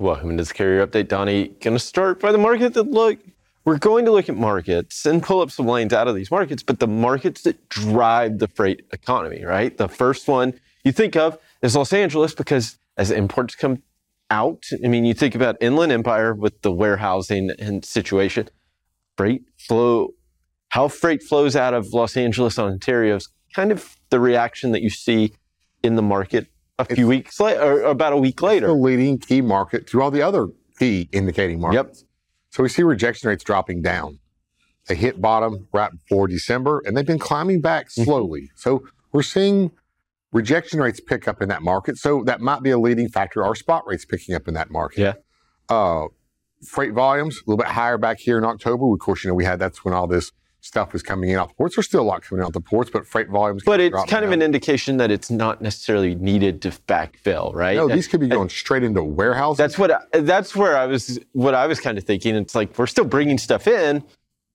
Welcome to the carrier update. Donny, going to start by the market that look. We're going to look at markets and pull up some lanes out of these markets, but the markets that drive the freight economy, right? The first one you think of is Los Angeles because as imports come out, I mean, you think about Inland Empire with the warehousing and situation, freight flow, how freight flows out of Los Angeles, on Ontario is kind of the reaction that you see in the market a few weeks later, or about a week later. the leading key market to all the other key indicating markets. Yep. So we see rejection rates dropping down. They hit bottom right before December, and they've been climbing back mm-hmm. slowly. Mm-hmm. So we're seeing rejection rates pick up in that market. So that might be a leading factor. Our spot rates picking up in that market. Yeah. Uh, freight volumes a little bit higher back here in October. Of course, you know we had that's when all this stuff is coming in off the ports. There's still a lot coming out the ports, but freight volumes. But it's kind down. of an indication that it's not necessarily needed to backfill, right? No, these could be going straight into warehouses. That's what. I, that's where I was. What I was kind of thinking. It's like we're still bringing stuff in,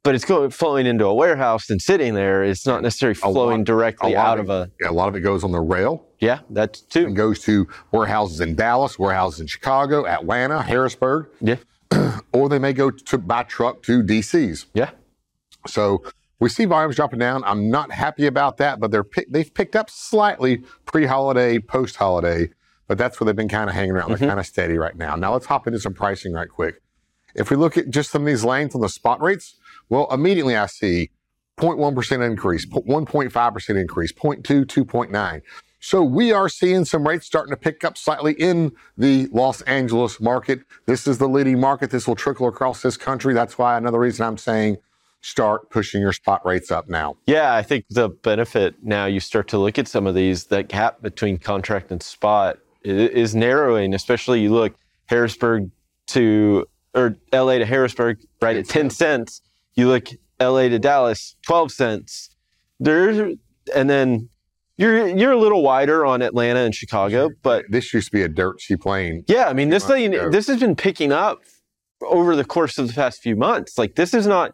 but it's going flowing into a warehouse and sitting there. It's not necessarily flowing lot, directly out of, of, a. Yeah, a lot of it goes on the rail. Yeah, that's too. And goes to warehouses in Dallas, warehouses in Chicago, Atlanta, Harrisburg. Yeah. or they may go to by truck to DCs. Yeah. So we see volumes dropping down. I'm not happy about that, but they're they've picked up slightly pre-holiday, post-holiday, but that's where they've been kind of hanging around. Mm-hmm. They're kind of steady right now. Now let's hop into some pricing right quick. If we look at just some of these lanes on the spot rates, well, immediately I see 0.1% increase, 1.5% increase, 0.2, 2.9. So we are seeing some rates starting to pick up slightly in the Los Angeles market. This is the leading market. This will trickle across this country. That's why another reason I'm saying start pushing your spot rates up now? Yeah, I think the benefit now you start to look at some of these, that gap between contract and spot is narrowing, especially you look Harrisburg to, or LA to Harrisburg, right at 10 cents. You look LA to Dallas, 12 cents. There's, and then you're you're a little wider on Atlanta and Chicago, but this used to be a dirt cheap lane. Yeah, I mean this thing this has been picking up over the course of the past few months. Like this is not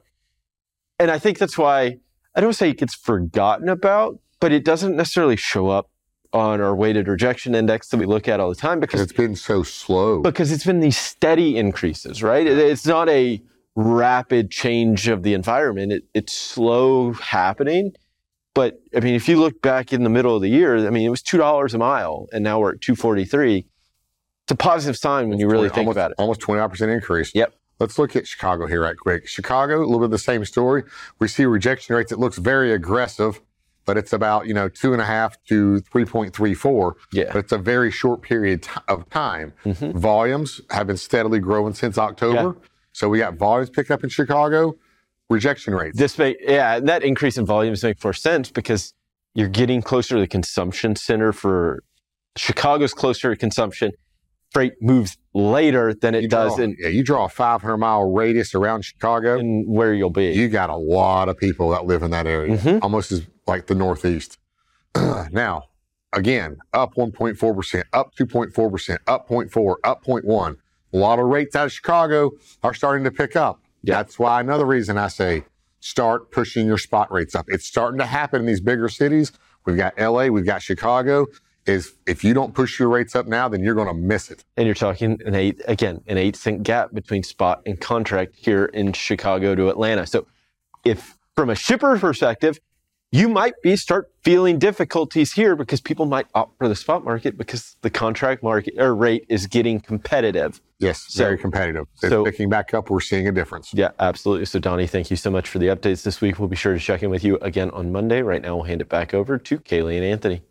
and I think that's why I don't say it gets forgotten about, but it doesn't necessarily show up on our weighted rejection index that we look at all the time because it's been so slow. Because it's been these steady increases, right? It's not a rapid change of the environment. It, it's slow happening. But I mean, if you look back in the middle of the year, I mean, it was two dollars a mile, and now we're at two forty three. It's a positive sign when you really 20, think almost, about it. Almost twenty percent increase. Yep. Let's look at Chicago here right quick. Chicago, a little bit of the same story. We see rejection rates. It looks very aggressive, but it's about, you know, two and a half to 3.34. Yeah. But it's a very short period of time. Mm-hmm. Volumes have been steadily growing since October. Yeah. So we got volumes picked up in Chicago, rejection rates. This may, yeah, that increase in volumes make more sense because you're getting closer to the consumption center for Chicago's closer to consumption freight moves later than it draw, does in. Yeah, you draw a 500 mile radius around Chicago. And where you'll be. You got a lot of people that live in that area, mm-hmm. almost as like the Northeast. now, again, up 1.4%, up 2.4%, up 0.4, up 0.1. A lot of rates out of Chicago are starting to pick up. Yeah. That's why another reason I say start pushing your spot rates up. It's starting to happen in these bigger cities. We've got LA, we've got Chicago is if you don't push your rates up now, then you're going to miss it. And you're talking an eight again, an eight cent gap between spot and contract here in Chicago to Atlanta. So, if from a shipper perspective, you might be start feeling difficulties here because people might opt for the spot market because the contract market or rate is getting competitive. Yes, so, very competitive. It's so, picking back up, we're seeing a difference. Yeah, absolutely. So Donny, thank you so much for the updates this week. We'll be sure to check in with you again on Monday. Right now, we'll hand it back over to Kaylee and Anthony.